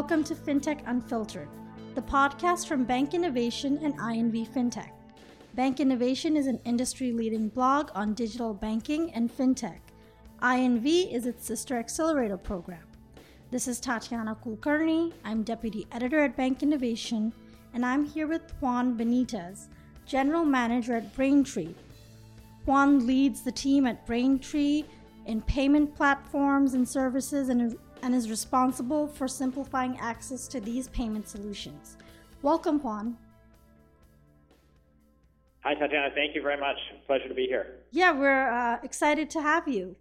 Welcome to FinTech Unfiltered, the podcast from Bank Innovation and INV FinTech. Bank Innovation is an industry leading blog on digital banking and fintech. INV is its sister accelerator program. This is Tatiana Kulkarni. I'm deputy editor at Bank Innovation, and I'm here with Juan Benitez, general manager at Braintree. Juan leads the team at Braintree in payment platforms and services and and is responsible for simplifying access to these payment solutions. Welcome, Juan. Hi, Tatiana. Thank you very much. Pleasure to be here. Yeah, we're uh, excited to have you.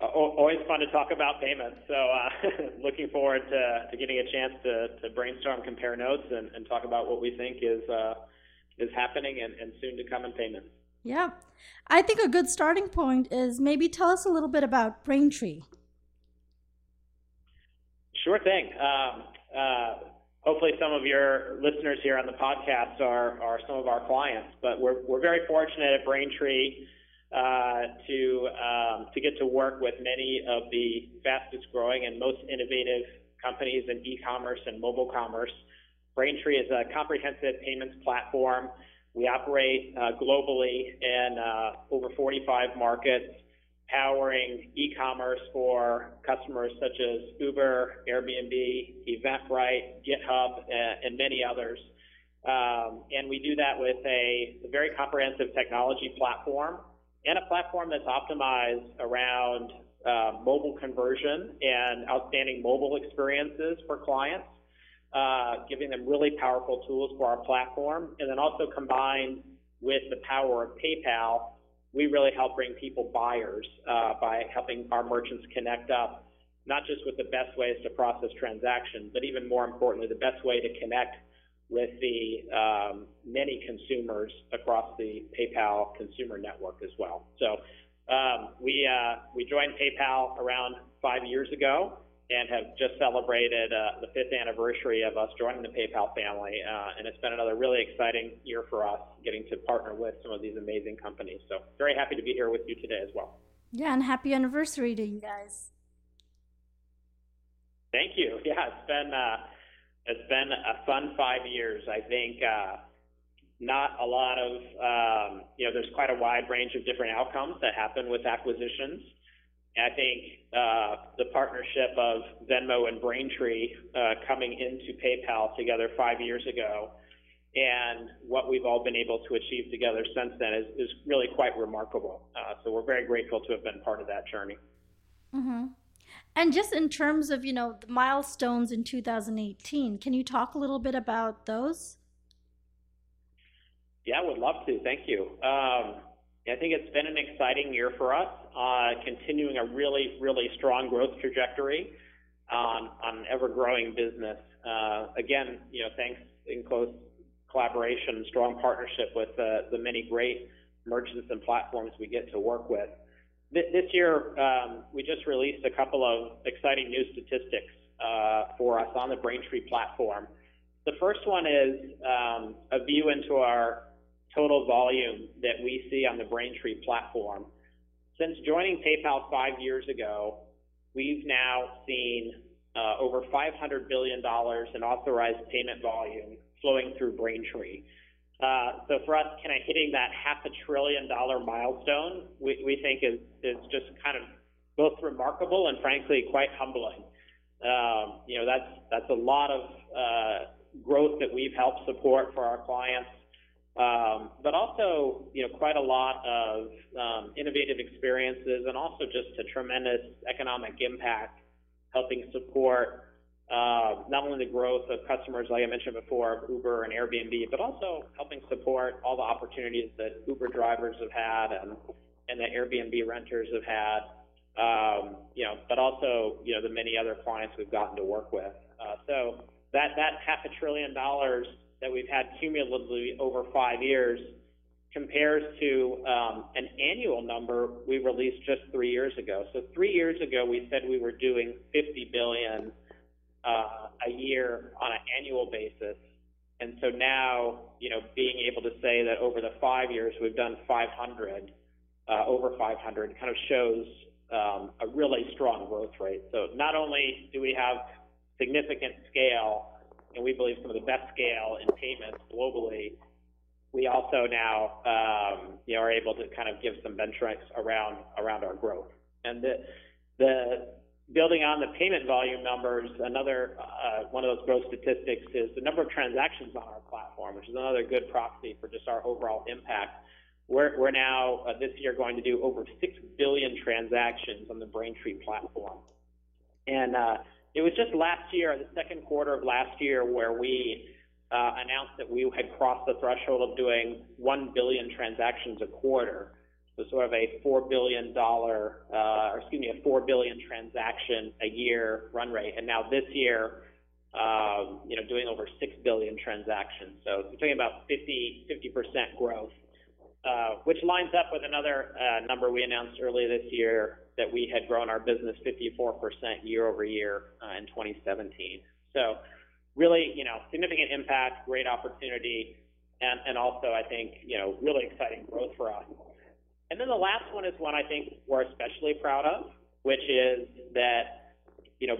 Uh, always fun to talk about payments. So, uh, looking forward to, to, getting a chance to, to brainstorm, compare notes, and, and, talk about what we think is uh, is happening and, and soon to come in payments. Yeah. I think a good starting point is maybe tell us a little bit about Braintree. Sure thing. Um, uh, hopefully, some of your listeners here on the podcast are, are some of our clients, but we're, we're very fortunate at Braintree uh, to, um, to get to work with many of the fastest growing and most innovative companies in e commerce and mobile commerce. Braintree is a comprehensive payments platform we operate uh, globally in uh, over 45 markets, powering e-commerce for customers such as Uber, Airbnb, Eventbrite, GitHub, and many others. Um, and we do that with a, very comprehensive technology platform and a platform that's optimized around uh, mobile conversion and outstanding mobile experiences for clients uh, giving them really powerful tools for our platform, and then also combined with the power of PayPal, we really help bring people buyers uh, by helping our merchants connect up, not just with the best ways to process transactions, but even more importantly, the best way to connect with the um, many consumers across the PayPal consumer network as well. So um, we uh, we joined PayPal around five years ago and have just celebrated uh, the fifth anniversary of us joining the PayPal family. Uh, and it's been another really exciting year for us getting to partner with some of these amazing companies. So, very happy to be here with you today as well. Yeah, and happy anniversary to you guys. Thank you. Yeah, it's been uh, it's been a fun five years. I think uh, not a lot of um, you know. There's quite a wide range of different outcomes that happen with acquisitions. I think uh, the partnership of Venmo and Braintree uh, coming into PayPal together five years ago and what we've all been able to achieve together since then is, is really quite remarkable. Uh, so we're very grateful to have been part of that journey. Mm-hmm. And just in terms of, you know, the milestones in 2018, can you talk a little bit about those? Yeah, I would love to. Thank you. Um, I think it's been an exciting year for us, continuing a really, really strong growth trajectory on, on ever-growing business. Uh, again, you know, thanks in close collaboration, strong partnership with uh, the many great merchants and platforms we get to work with. This year, um, we just released a couple of exciting new statistics uh, for us on the Braintree platform. The first one is um, a view into our total volume that we see on the Braintree platform. Since joining PayPal five years ago, we've now seen uh, over $500 billion in authorized payment volume flowing through Braintree. Uh, so for us, kind of hitting that half a trillion dollar milestone, we, we think is, is just kind of both remarkable and frankly quite humbling. Um, you know, that's, that's a lot of uh, growth that we've helped support for our clients um, but also, you know, quite a lot of um, innovative experiences and also just a tremendous economic impact helping support uh, not only the growth of customers, like I mentioned before, of Uber and Airbnb, but also helping support all the opportunities that Uber drivers have had and, and that Airbnb renters have had. Um, you know, but also, you know, the many other clients we've gotten to work with. Uh, so that, that half a trillion dollars that we've had cumulatively over five years compares to um, an annual number we released just three years ago. So three years ago, we said we were doing 50 billion uh, a year on an annual basis. And so now, you know, being able to say that over the five years we've done 500, uh, over 500, kind of shows um, a really strong growth rate. So not only do we have significant scale, and we believe some of the best scale in payments globally, we also now um, you know, are able to kind of give some benchmarks around around our growth. And the, the building on the payment volume numbers, another uh, one of those growth statistics is the number of transactions on our platform, which is another good proxy for just our overall impact. We're, we're now uh, this year going to do over 6 billion transactions on the Braintree platform. And uh, it was just last year, the second quarter of last year, where we uh, announced that we had crossed the threshold of doing 1 billion transactions a quarter. So sort of a $4 billion, uh, or excuse me, a 4 billion transaction a year run rate. And now this year, um, you know, doing over 6 billion transactions. So we're talking about 50, 50% growth. Uh, which lines up with another uh, number we announced earlier this year that we had grown our business 54% year over year uh, in 2017. So really, you know, significant impact, great opportunity, and, and also I think, you know, really exciting growth for us. And then the last one is one I think we're especially proud of, which is that, you know,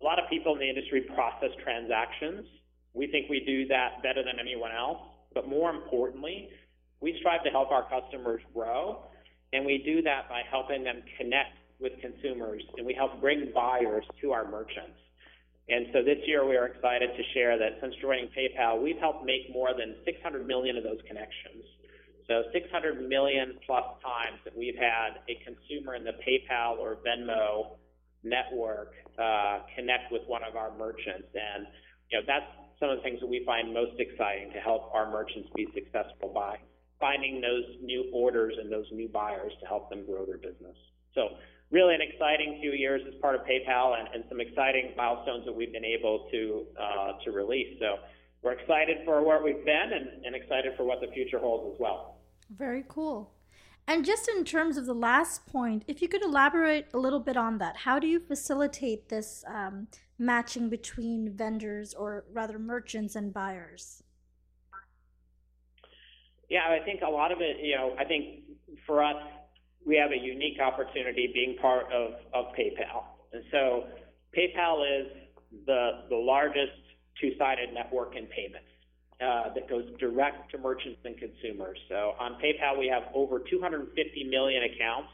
a lot of people in the industry process transactions. We think we do that better than anyone else, but more importantly, we strive to help our customers grow, and we do that by helping them connect with consumers, and we help bring buyers to our merchants. And so this year we are excited to share that since joining PayPal, we've helped make more than 600 million of those connections. So 600 million plus times that we've had a consumer in the PayPal or Venmo network uh, connect with one of our merchants. And you know that's some of the things that we find most exciting to help our merchants be successful by finding those new orders and those new buyers to help them grow their business. So really an exciting few years as part of PayPal and, and some exciting milestones that we've been able to, uh, to release. So we're excited for where we've been and, and excited for what the future holds as well. Very cool. And just in terms of the last point, if you could elaborate a little bit on that, how do you facilitate this um, matching between vendors or rather merchants and buyers? Yeah, I think a lot of it, you know, I think for us, we have a unique opportunity being part of, of PayPal. And so PayPal is the, the largest two-sided network in payments uh, that goes direct to merchants and consumers. So on PayPal, we have over 250 million accounts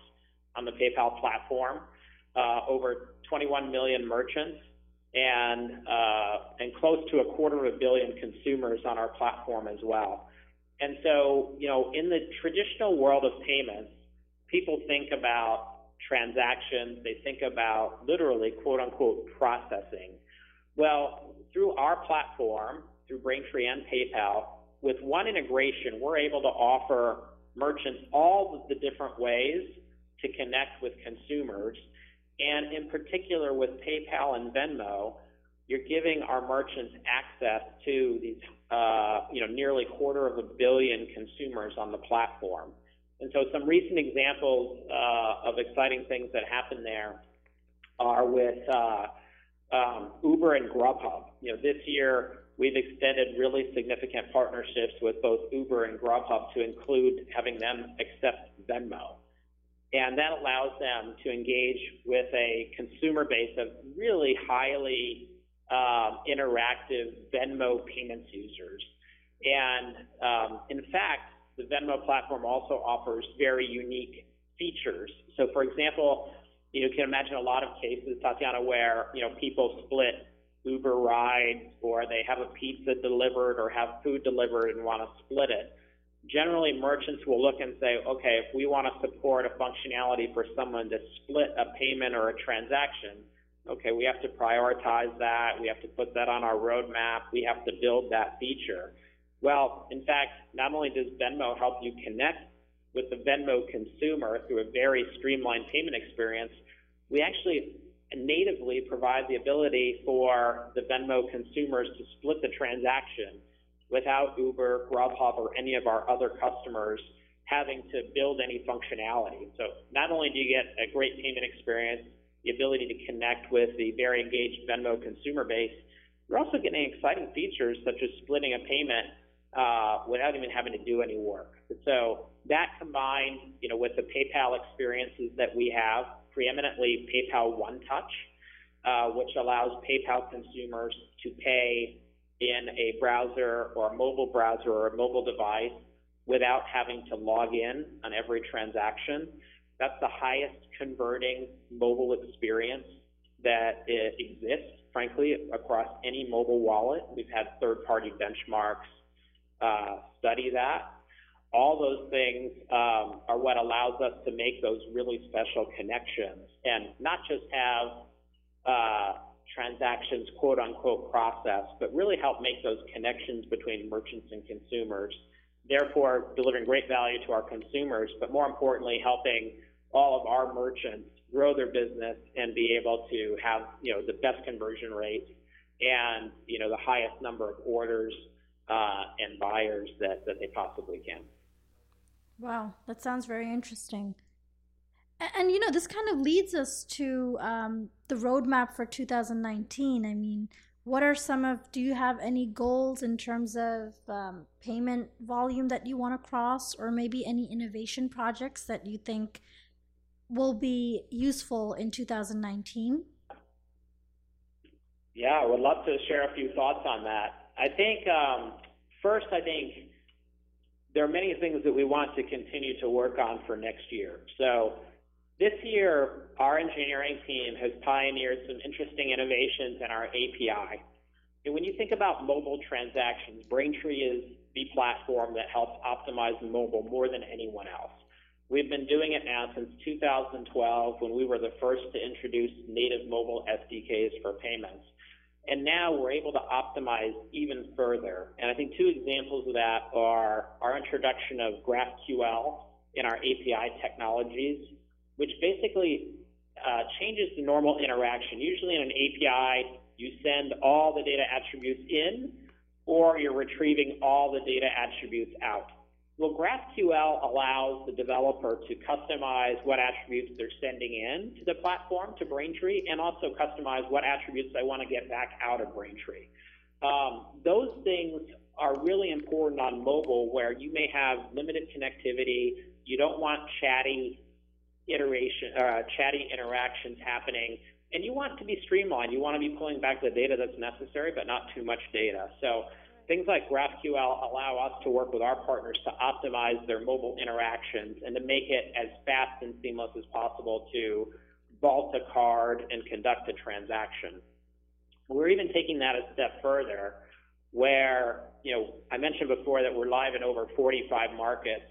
on the PayPal platform, uh, over 21 million merchants, and, uh, and close to a quarter of a billion consumers on our platform as well. And so, you know, in the traditional world of payments, people think about transactions, they think about literally quote unquote processing. Well, through our platform, through Braintree and PayPal, with one integration, we're able to offer merchants all of the different ways to connect with consumers. And in particular with PayPal and Venmo, you're giving our merchants access to these uh, you know, nearly quarter of a billion consumers on the platform. And so some recent examples uh, of exciting things that happen there are with uh, um, Uber and Grubhub. You know, this year we've extended really significant partnerships with both Uber and Grubhub to include having them accept Venmo. And that allows them to engage with a consumer base of really highly um, interactive Venmo payments users. And um, in fact, the Venmo platform also offers very unique features. So, for example, you, you can imagine a lot of cases, Tatiana, where you know people split Uber rides or they have a pizza delivered or have food delivered and want to split it. Generally, merchants will look and say, okay, if we want to support a functionality for someone to split a payment or a transaction, okay, we have to prioritize that. We have to put that on our roadmap. We have to build that feature. Well, in fact, not only does Venmo help you connect with the Venmo consumer through a very streamlined payment experience, we actually natively provide the ability for the Venmo consumers to split the transaction without Uber, Grubhub, or any of our other customers having to build any functionality. So not only do you get a great payment experience, the ability to connect with the very engaged Venmo consumer base. You're also getting exciting features such as splitting a payment uh, without even having to do any work. So that combined, you know, with the PayPal experiences that we have, preeminently PayPal One Touch, uh, which allows PayPal consumers to pay in a browser or a mobile browser or a mobile device without having to log in on every transaction. That's the highest converting mobile experience that exists, frankly, across any mobile wallet. We've had third-party benchmarks uh, study that. All those things um, are what allows us to make those really special connections and not just have uh, transactions quote unquote processed, but really help make those connections between merchants and consumers, therefore delivering great value to our consumers, but more importantly, helping all of our merchants grow their business and be able to have, you know, the best conversion rates and, you know, the highest number of orders uh, and buyers that, that they possibly can. Wow, that sounds very interesting. And, and you know, this kind of leads us to um, the roadmap for 2019. I mean, what are some of, do you have any goals in terms of um, payment volume that you want to cross, or maybe any innovation projects that you think will be useful in 2019? Yeah, I would love to share a few thoughts on that. I think, um, first, I think there are many things that we want to continue to work on for next year. So this year, our engineering team has pioneered some interesting innovations in our API. And when you think about mobile transactions, Braintree is the platform that helps optimize mobile more than anyone else. We've been doing it now since 2012 when we were the first to introduce native mobile SDKs for payments. And now we're able to optimize even further. And I think two examples of that are our introduction of GraphQL in our API technologies, which basically uh, changes the normal interaction. Usually in an API, you send all the data attributes in, or you're retrieving all the data attributes out. Well, GraphQL allows the developer to customize what attributes they're sending in to the platform, to Braintree, and also customize what attributes they want to get back out of Braintree. Um, those things are really important on mobile where you may have limited connectivity, you don't want chatty iteration, uh, chatty interactions happening, and you want to be streamlined. You want to be pulling back the data that's necessary, but not too much data. So Things like GraphQL allow us to work with our partners to optimize their mobile interactions and to make it as fast and seamless as possible to vault a card and conduct a transaction. We're even taking that a step further where, you know, I mentioned before that we're live in over 45 markets.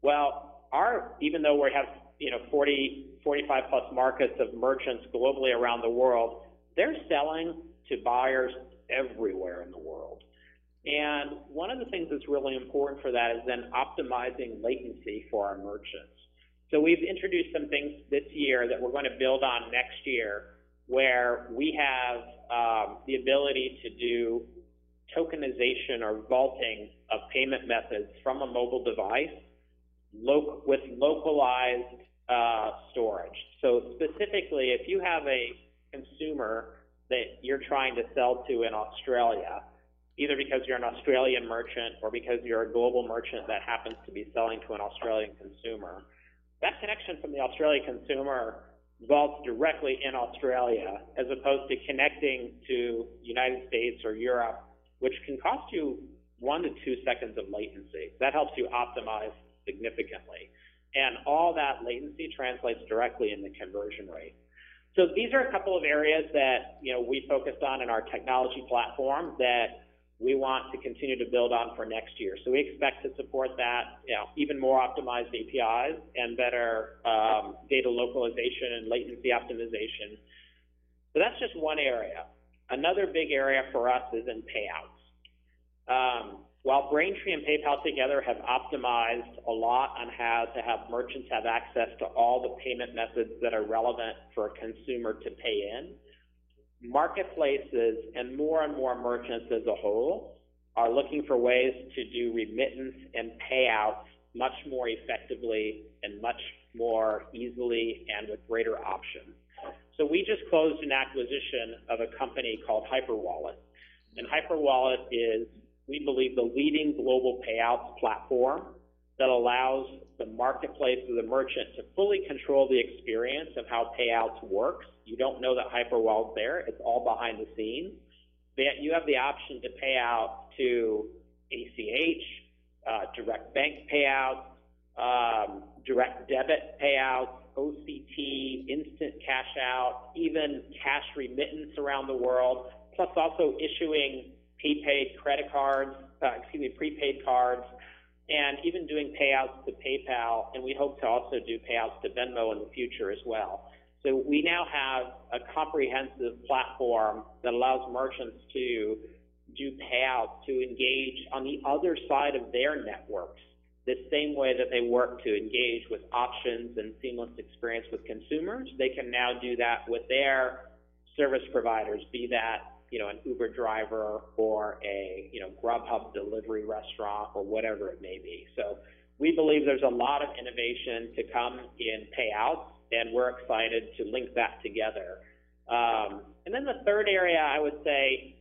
Well, our, even though we have, you know, 40, 45 plus markets of merchants globally around the world, they're selling to buyers everywhere in the world. And one of the things that's really important for that is then optimizing latency for our merchants. So we've introduced some things this year that we're going to build on next year where we have um, the ability to do tokenization or vaulting of payment methods from a mobile device with localized uh, storage. So specifically, if you have a consumer that you're trying to sell to in Australia, either because you're an Australian merchant or because you're a global merchant that happens to be selling to an Australian consumer. That connection from the Australian consumer vaults directly in Australia as opposed to connecting to United States or Europe, which can cost you one to two seconds of latency. That helps you optimize significantly. And all that latency translates directly in the conversion rate. So these are a couple of areas that you know we focused on in our technology platform that we want to continue to build on for next year. So we expect to support that, you know, even more optimized APIs and better um, data localization and latency optimization. So that's just one area. Another big area for us is in payouts. Um, while Braintree and PayPal together have optimized a lot on how to have merchants have access to all the payment methods that are relevant for a consumer to pay in, marketplaces and more and more merchants as a whole are looking for ways to do remittance and payouts much more effectively and much more easily and with greater options. So we just closed an acquisition of a company called Hyperwallet. And Hyperwallet is, we believe, the leading global payouts platform that allows the marketplace or the merchant to fully control the experience of how payouts works. You don't know that Hyperwallet's there. It's all behind the scenes. But you have the option to pay out to ACH, uh, direct bank payouts, um, direct debit payouts, OCT, instant cash out, even cash remittance around the world, plus also issuing prepaid credit cards, uh, excuse me, prepaid cards, and even doing payouts to PayPal, and we hope to also do payouts to Venmo in the future as well. So we now have a comprehensive platform that allows merchants to do payouts to engage on the other side of their networks the same way that they work to engage with options and seamless experience with consumers, they can now do that with their service providers, be that you know an Uber driver or a you know Grubhub delivery restaurant or whatever it may be. So we believe there's a lot of innovation to come in payouts, and we're excited to link that together. Um, and then the third area I would say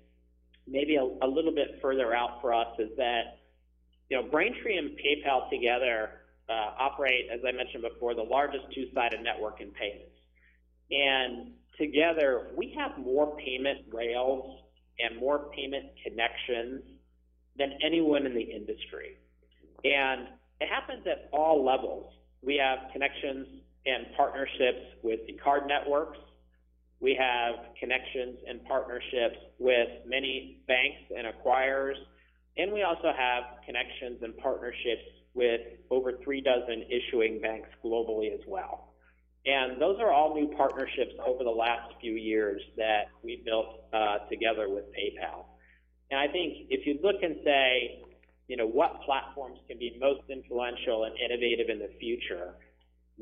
maybe a, a little bit further out for us is that you know, Braintree and PayPal together uh, operate, as I mentioned before, the largest two-sided network in payments. And together, we have more payment rails and more payment connections than anyone in the industry. And it happens at all levels. We have connections and partnerships with the card networks. We have connections and partnerships with many banks and acquirers and we also have connections and partnerships with over three dozen issuing banks globally as well. And those are all new partnerships over the last few years that we built uh, together with PayPal. And I think if you look and say, you know, what platforms can be most influential and innovative in the future,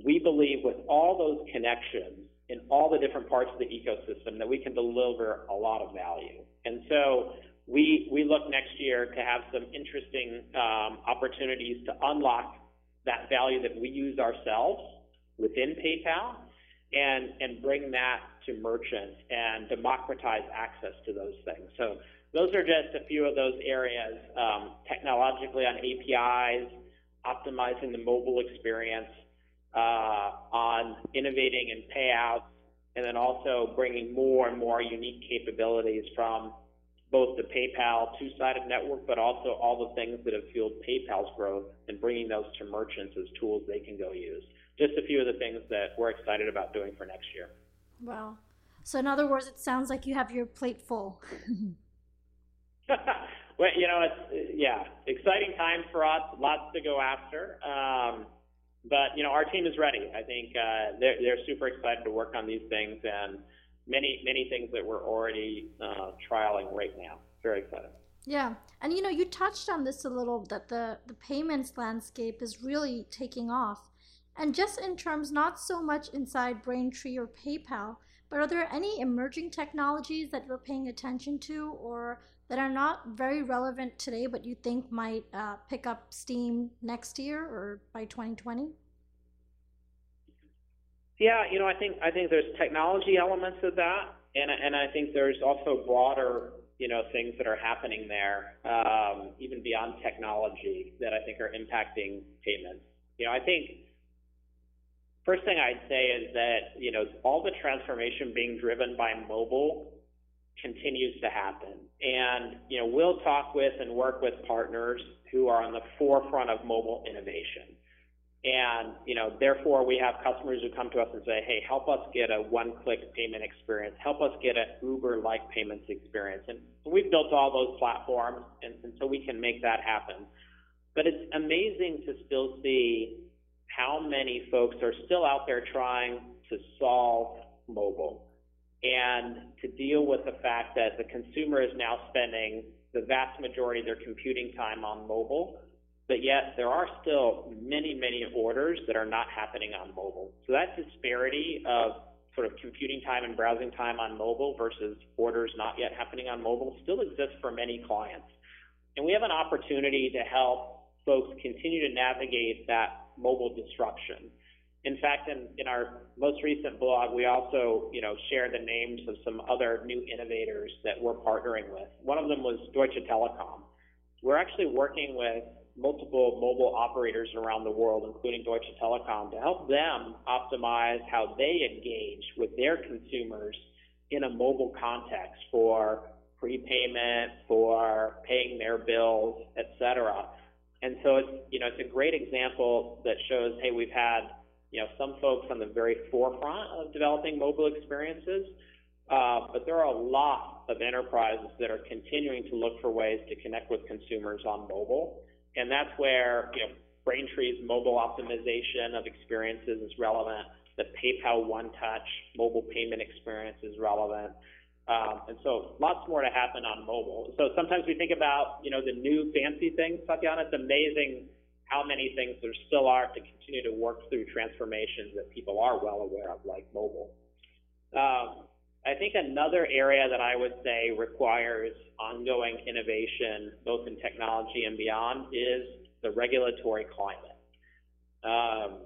we believe with all those connections in all the different parts of the ecosystem that we can deliver a lot of value. And so we, we look next year to have some interesting um, opportunities to unlock that value that we use ourselves within PayPal and, and bring that to merchants and democratize access to those things. So those are just a few of those areas um, technologically on APIs, optimizing the mobile experience, uh, on innovating in payouts, and then also bringing more and more unique capabilities from both the PayPal two-sided network, but also all the things that have fueled PayPal's growth and bringing those to merchants as tools they can go use. Just a few of the things that we're excited about doing for next year. Wow. So in other words, it sounds like you have your plate full. well, you know, it's yeah, exciting times for us. Lots to go after. Um, but you know, our team is ready. I think uh, they're they're super excited to work on these things and many, many things that we're already uh, trialing right now. Very excited. Yeah. And you know, you touched on this a little that the, the payments landscape is really taking off. And just in terms, not so much inside Braintree or PayPal, but are there any emerging technologies that you're paying attention to or that are not very relevant today, but you think might uh, pick up steam next year or by 2020? Yeah, you know, I think I think there's technology elements of that, and and I think there's also broader you know things that are happening there, um, even beyond technology, that I think are impacting payments. You know, I think first thing I'd say is that you know all the transformation being driven by mobile continues to happen, and you know we'll talk with and work with partners who are on the forefront of mobile innovation. And, you know, therefore we have customers who come to us and say, hey, help us get a one-click payment experience. Help us get an Uber-like payments experience. And we've built all those platforms, and, and so we can make that happen. But it's amazing to still see how many folks are still out there trying to solve mobile and to deal with the fact that the consumer is now spending the vast majority of their computing time on mobile but yet there are still many, many orders that are not happening on mobile. So that disparity of sort of computing time and browsing time on mobile versus orders not yet happening on mobile still exists for many clients. And we have an opportunity to help folks continue to navigate that mobile disruption. In fact, in, in our most recent blog, we also, you know, share the names of some other new innovators that we're partnering with. One of them was Deutsche Telekom. We're actually working with multiple mobile operators around the world, including Deutsche Telekom, to help them optimize how they engage with their consumers in a mobile context for prepayment, for paying their bills, et cetera. And so it's, you know, it's a great example that shows, hey, we've had, you know, some folks on the very forefront of developing mobile experiences, uh, but there are a lot of enterprises that are continuing to look for ways to connect with consumers on mobile. And that's where, you know, Braintree's mobile optimization of experiences is relevant. The PayPal One Touch mobile payment experience is relevant. Um, and so lots more to happen on mobile. So sometimes we think about, you know, the new fancy things, Tatiana. It's amazing how many things there still are to continue to work through transformations that people are well aware of, like mobile. Um, I think another area that I would say requires ongoing innovation, both in technology and beyond, is the regulatory climate. Um,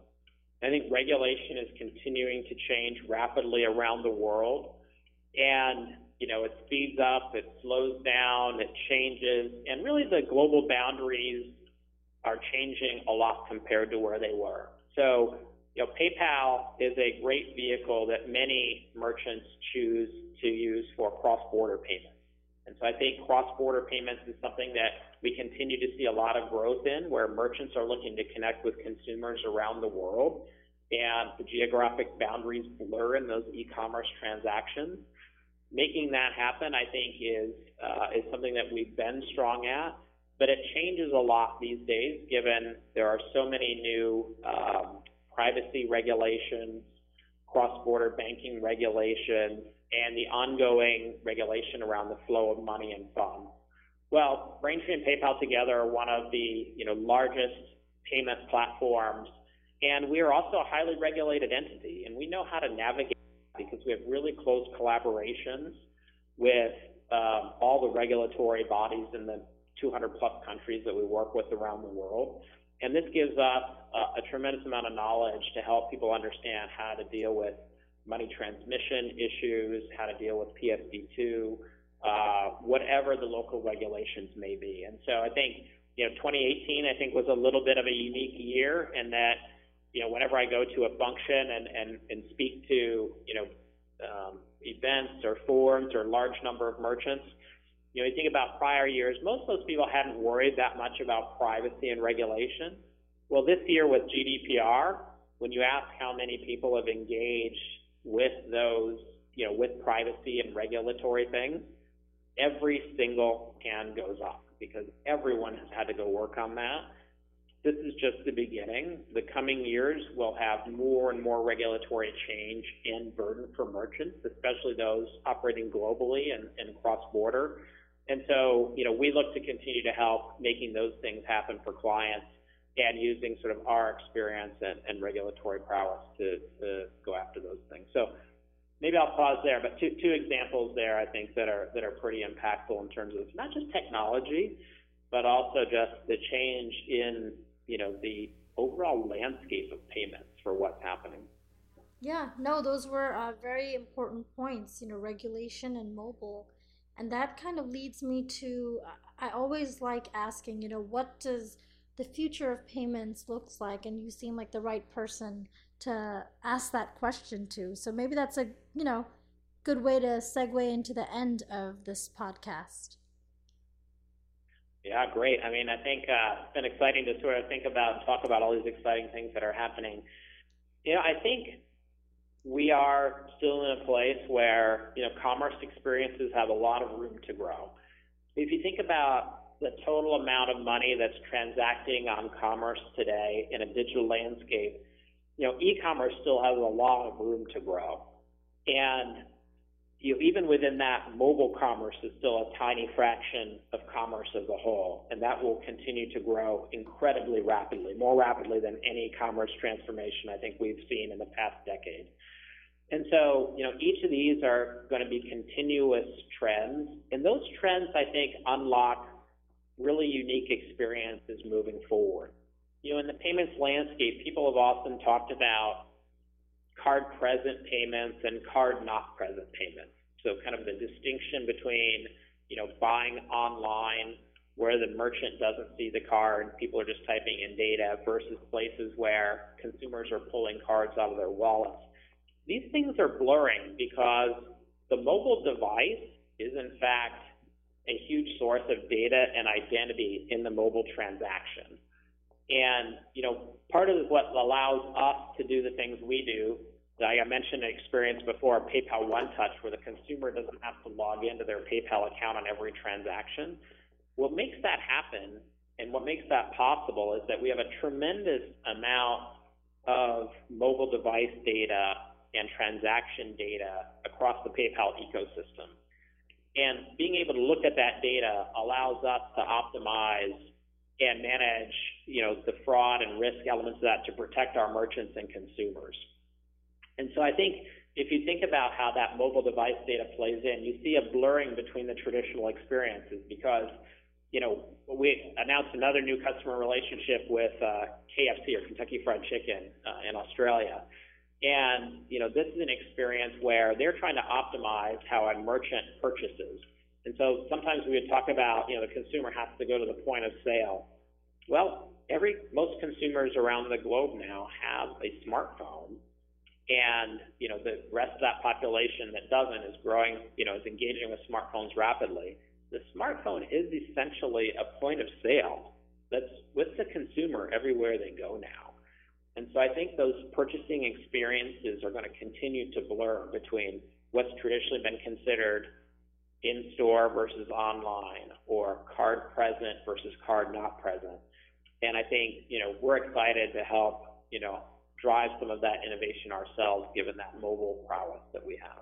I think regulation is continuing to change rapidly around the world, and you know it speeds up, it slows down, it changes, and really the global boundaries are changing a lot compared to where they were. So you know, PayPal is a great vehicle that many merchants choose to use for cross-border payments. And so I think cross-border payments is something that we continue to see a lot of growth in, where merchants are looking to connect with consumers around the world, and the geographic boundaries blur in those e-commerce transactions. Making that happen, I think, is uh, is something that we've been strong at, but it changes a lot these days, given there are so many new um, privacy regulations, cross-border banking regulations, and the ongoing regulation around the flow of money and funds. Well, Braintree and PayPal together are one of the you know largest payment platforms, and we are also a highly regulated entity, and we know how to navigate because we have really close collaborations with um, all the regulatory bodies in the 200 plus countries that we work with around the world. And this gives us a, a tremendous amount of knowledge to help people understand how to deal with money transmission issues, how to deal with PSD2, uh, whatever the local regulations may be. And so I think, you know, 2018, I think was a little bit of a unique year in that, you know, whenever I go to a function and, and, and speak to, you know, um, events or forums or large number of merchants, you know, you think about prior years, most of those people hadn't worried that much about privacy and regulation. Well, this year with GDPR, when you ask how many people have engaged with those, you know, with privacy and regulatory things, every single hand goes up because everyone has had to go work on that. This is just the beginning. The coming years will have more and more regulatory change and burden for merchants, especially those operating globally and, and cross-border. And so, you know, we look to continue to help making those things happen for clients and using sort of our experience and, and regulatory prowess to, to go after those things. So maybe I'll pause there, but two, two examples there I think that are, that are pretty impactful in terms of not just technology, but also just the change in, you know, the overall landscape of payments for what's happening. Yeah, no, those were uh, very important points, you know, regulation and mobile. And that kind of leads me to I always like asking, you know, what does the future of payments looks like and you seem like the right person to ask that question to. So maybe that's a, you know, good way to segue into the end of this podcast. Yeah, great. I mean, I think uh, it's been exciting to sort of think about and talk about all these exciting things that are happening. You know, I think we are still in a place where, you know, commerce experiences have a lot of room to grow. If you think about the total amount of money that's transacting on commerce today in a digital landscape, you know, e-commerce still has a lot of room to grow. And you know, even within that, mobile commerce is still a tiny fraction of commerce as a whole, and that will continue to grow incredibly rapidly, more rapidly than any commerce transformation I think we've seen in the past decade. And so, you know, each of these are going to be continuous trends, and those trends, I think, unlock really unique experiences moving forward. You know, in the payments landscape, people have often talked about card present payments and card not present payments. So kind of the distinction between, you know, buying online where the merchant doesn't see the card, people are just typing in data versus places where consumers are pulling cards out of their wallets. These things are blurring because the mobile device is in fact a huge source of data and identity in the mobile transaction. And, you know, part of what allows us to do the things we do, I mentioned an experience before, PayPal One Touch, where the consumer doesn't have to log into their PayPal account on every transaction. What makes that happen and what makes that possible is that we have a tremendous amount of mobile device data and transaction data across the PayPal ecosystem. And being able to look at that data allows us to optimize and manage, you know, the fraud and risk elements of that to protect our merchants and consumers. And so I think if you think about how that mobile device data plays in, you see a blurring between the traditional experiences because, you know, we announced another new customer relationship with uh, KFC or Kentucky Fried Chicken uh, in Australia. And, you know, this is an experience where they're trying to optimize how a merchant purchases. And so sometimes we would talk about, you know, the consumer has to go to the point of sale. Well, every most consumers around the globe now have a smartphone, and you know the rest of that population that doesn't is growing, you know, is engaging with smartphones rapidly. The smartphone is essentially a point of sale that's with the consumer everywhere they go now. And so I think those purchasing experiences are going to continue to blur between what's traditionally been considered in store versus online or card present versus card not present. And I think, you know, we're excited to help, you know, drive some of that innovation ourselves given that mobile prowess that we have.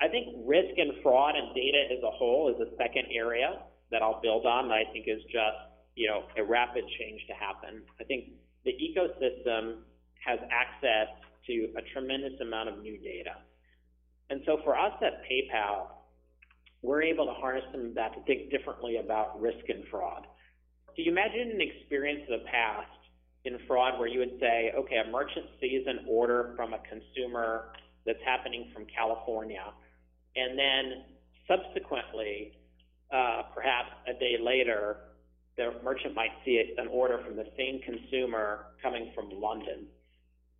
I think risk and fraud and data as a whole is a second area that I'll build on that I think is just, you know, a rapid change to happen. I think the ecosystem has access to a tremendous amount of new data. And so for us at PayPal, we're able to harness some of that to think differently about risk and fraud. So you imagine an experience of the past in fraud where you would say, okay, a merchant sees an order from a consumer that's happening from California, and then subsequently, uh, perhaps a day later, the merchant might see an order from the same consumer coming from London.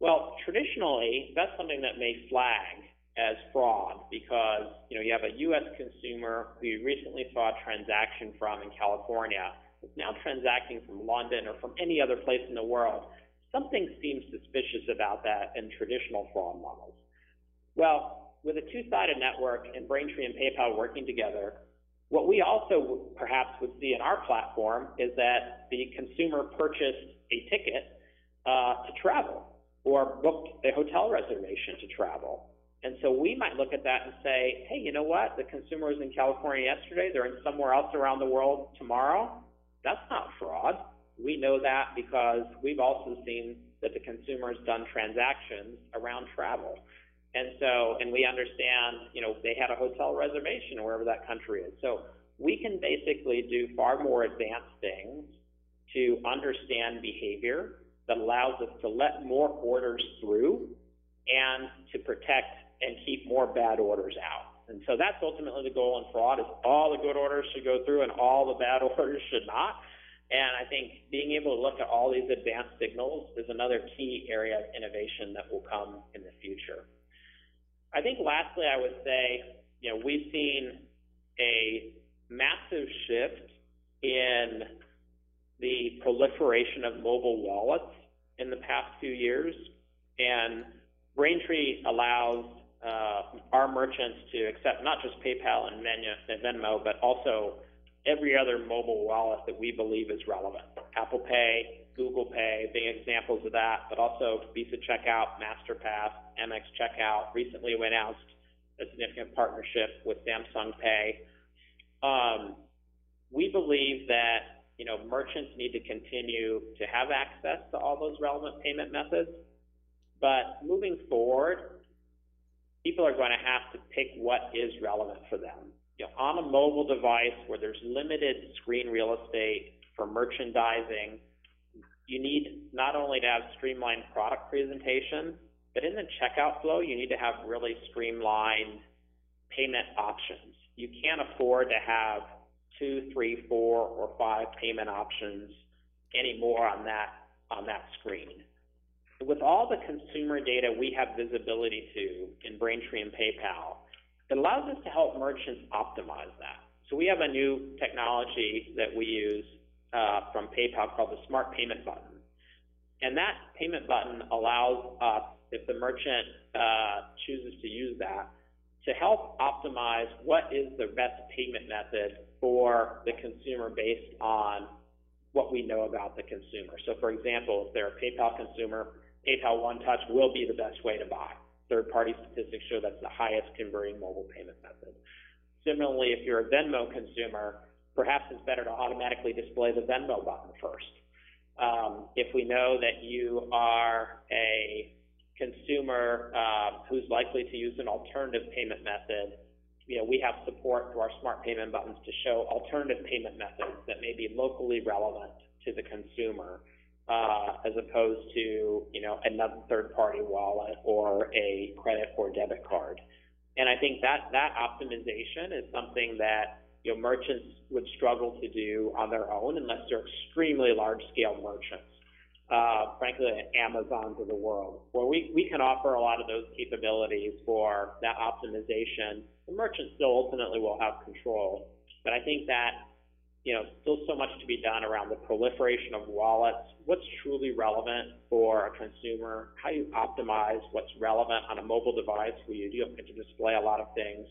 Well, traditionally, that's something that may flag as fraud because you know you have a U.S. consumer who you recently saw a transaction from in California is now transacting from London or from any other place in the world. Something seems suspicious about that in traditional fraud models. Well, with a two-sided network and Braintree and PayPal working together, what we also perhaps would see in our platform is that the consumer purchased a ticket uh, to travel or booked a hotel reservation to travel. And so we might look at that and say, hey, you know what? The consumer was in California yesterday. They're in somewhere else around the world tomorrow. That's not fraud. We know that because we've also seen that the consumer has done transactions around travel. And so, and we understand, you know, they had a hotel reservation wherever that country is. So we can basically do far more advanced things to understand behavior that allows us to let more orders through and to protect and keep more bad orders out. And so that's ultimately the goal in fraud is all the good orders should go through and all the bad orders should not. And I think being able to look at all these advanced signals is another key area of innovation that will come in the future. I think lastly, I would say, you know, we've seen a massive shift in the proliferation of mobile wallets in the past few years, and Braintree allows uh, our merchants to accept not just PayPal and Venmo, but also every other mobile wallet that we believe is relevant. Apple Pay, Google Pay, being examples of that, but also Visa Checkout, MasterPass, Amex Checkout. Recently, we announced a significant partnership with Samsung Pay. Um, we believe that you know merchants need to continue to have access to all those relevant payment methods, but moving forward, people are going to have to pick what is relevant for them. You know, on a mobile device where there's limited screen real estate for merchandising, you need not only to have streamlined product presentation, but in the checkout flow, you need to have really streamlined payment options. You can't afford to have two, three, four, or five payment options anymore on that on that screen. With all the consumer data we have visibility to in Braintree and PayPal, it allows us to help merchants optimize that. So we have a new technology that we use uh, from PayPal called the Smart Payment Button. And that payment button allows us, if the merchant uh, chooses to use that, to help optimize what is the best payment method for the consumer based on what we know about the consumer. So for example, if they're a PayPal consumer, PayPal One Touch will be the best way to buy. Third-party statistics show that's the highest converting mobile payment method. Similarly, if you're a Venmo consumer, perhaps it's better to automatically display the Venmo button first. Um, if we know that you are a consumer uh, who's likely to use an alternative payment method, you know, we have support through our smart payment buttons to show alternative payment methods that may be locally relevant to the consumer, uh, as opposed to, you know, another third-party wallet or a credit or debit card. And I think that that optimization is something that you know merchants would struggle to do on their own unless they're extremely large-scale merchants. Uh, frankly, Amazons of the world, where we, we can offer a lot of those capabilities for that optimization. The merchant still ultimately will have control, but I think that you know, still so much to be done around the proliferation of wallets, what's truly relevant for a consumer, how you optimize what's relevant on a mobile device where you do have to display a lot of things.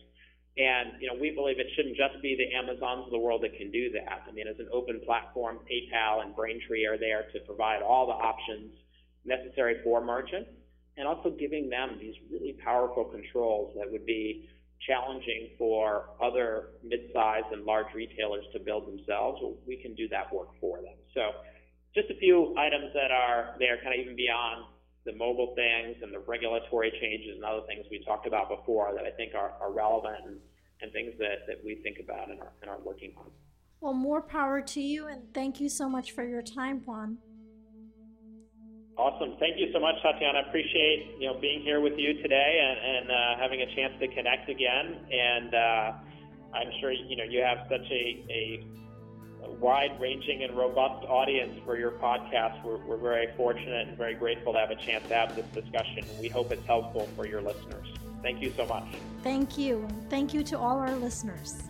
And, you know, we believe it shouldn't just be the Amazons of the world that can do that. I mean, as an open platform, PayPal and Braintree are there to provide all the options necessary for merchants and also giving them these really powerful controls that would be challenging for other mid-sized and large retailers to build themselves, we can do that work for them. So just a few items that are there kind of even beyond the mobile things and the regulatory changes and other things we talked about before that I think are, are relevant and, and things that, that we think about and are, and are working on. Well, more power to you, and thank you so much for your time, Juan. Awesome. Thank you so much, Tatiana. I appreciate you know being here with you today and, and uh, having a chance to connect again. And uh, I'm sure you know you have such a, a, a wide-ranging and robust audience for your podcast. We're, we're very fortunate and very grateful to have a chance to have this discussion. We hope it's helpful for your listeners. Thank you so much. Thank you. Thank you to all our listeners.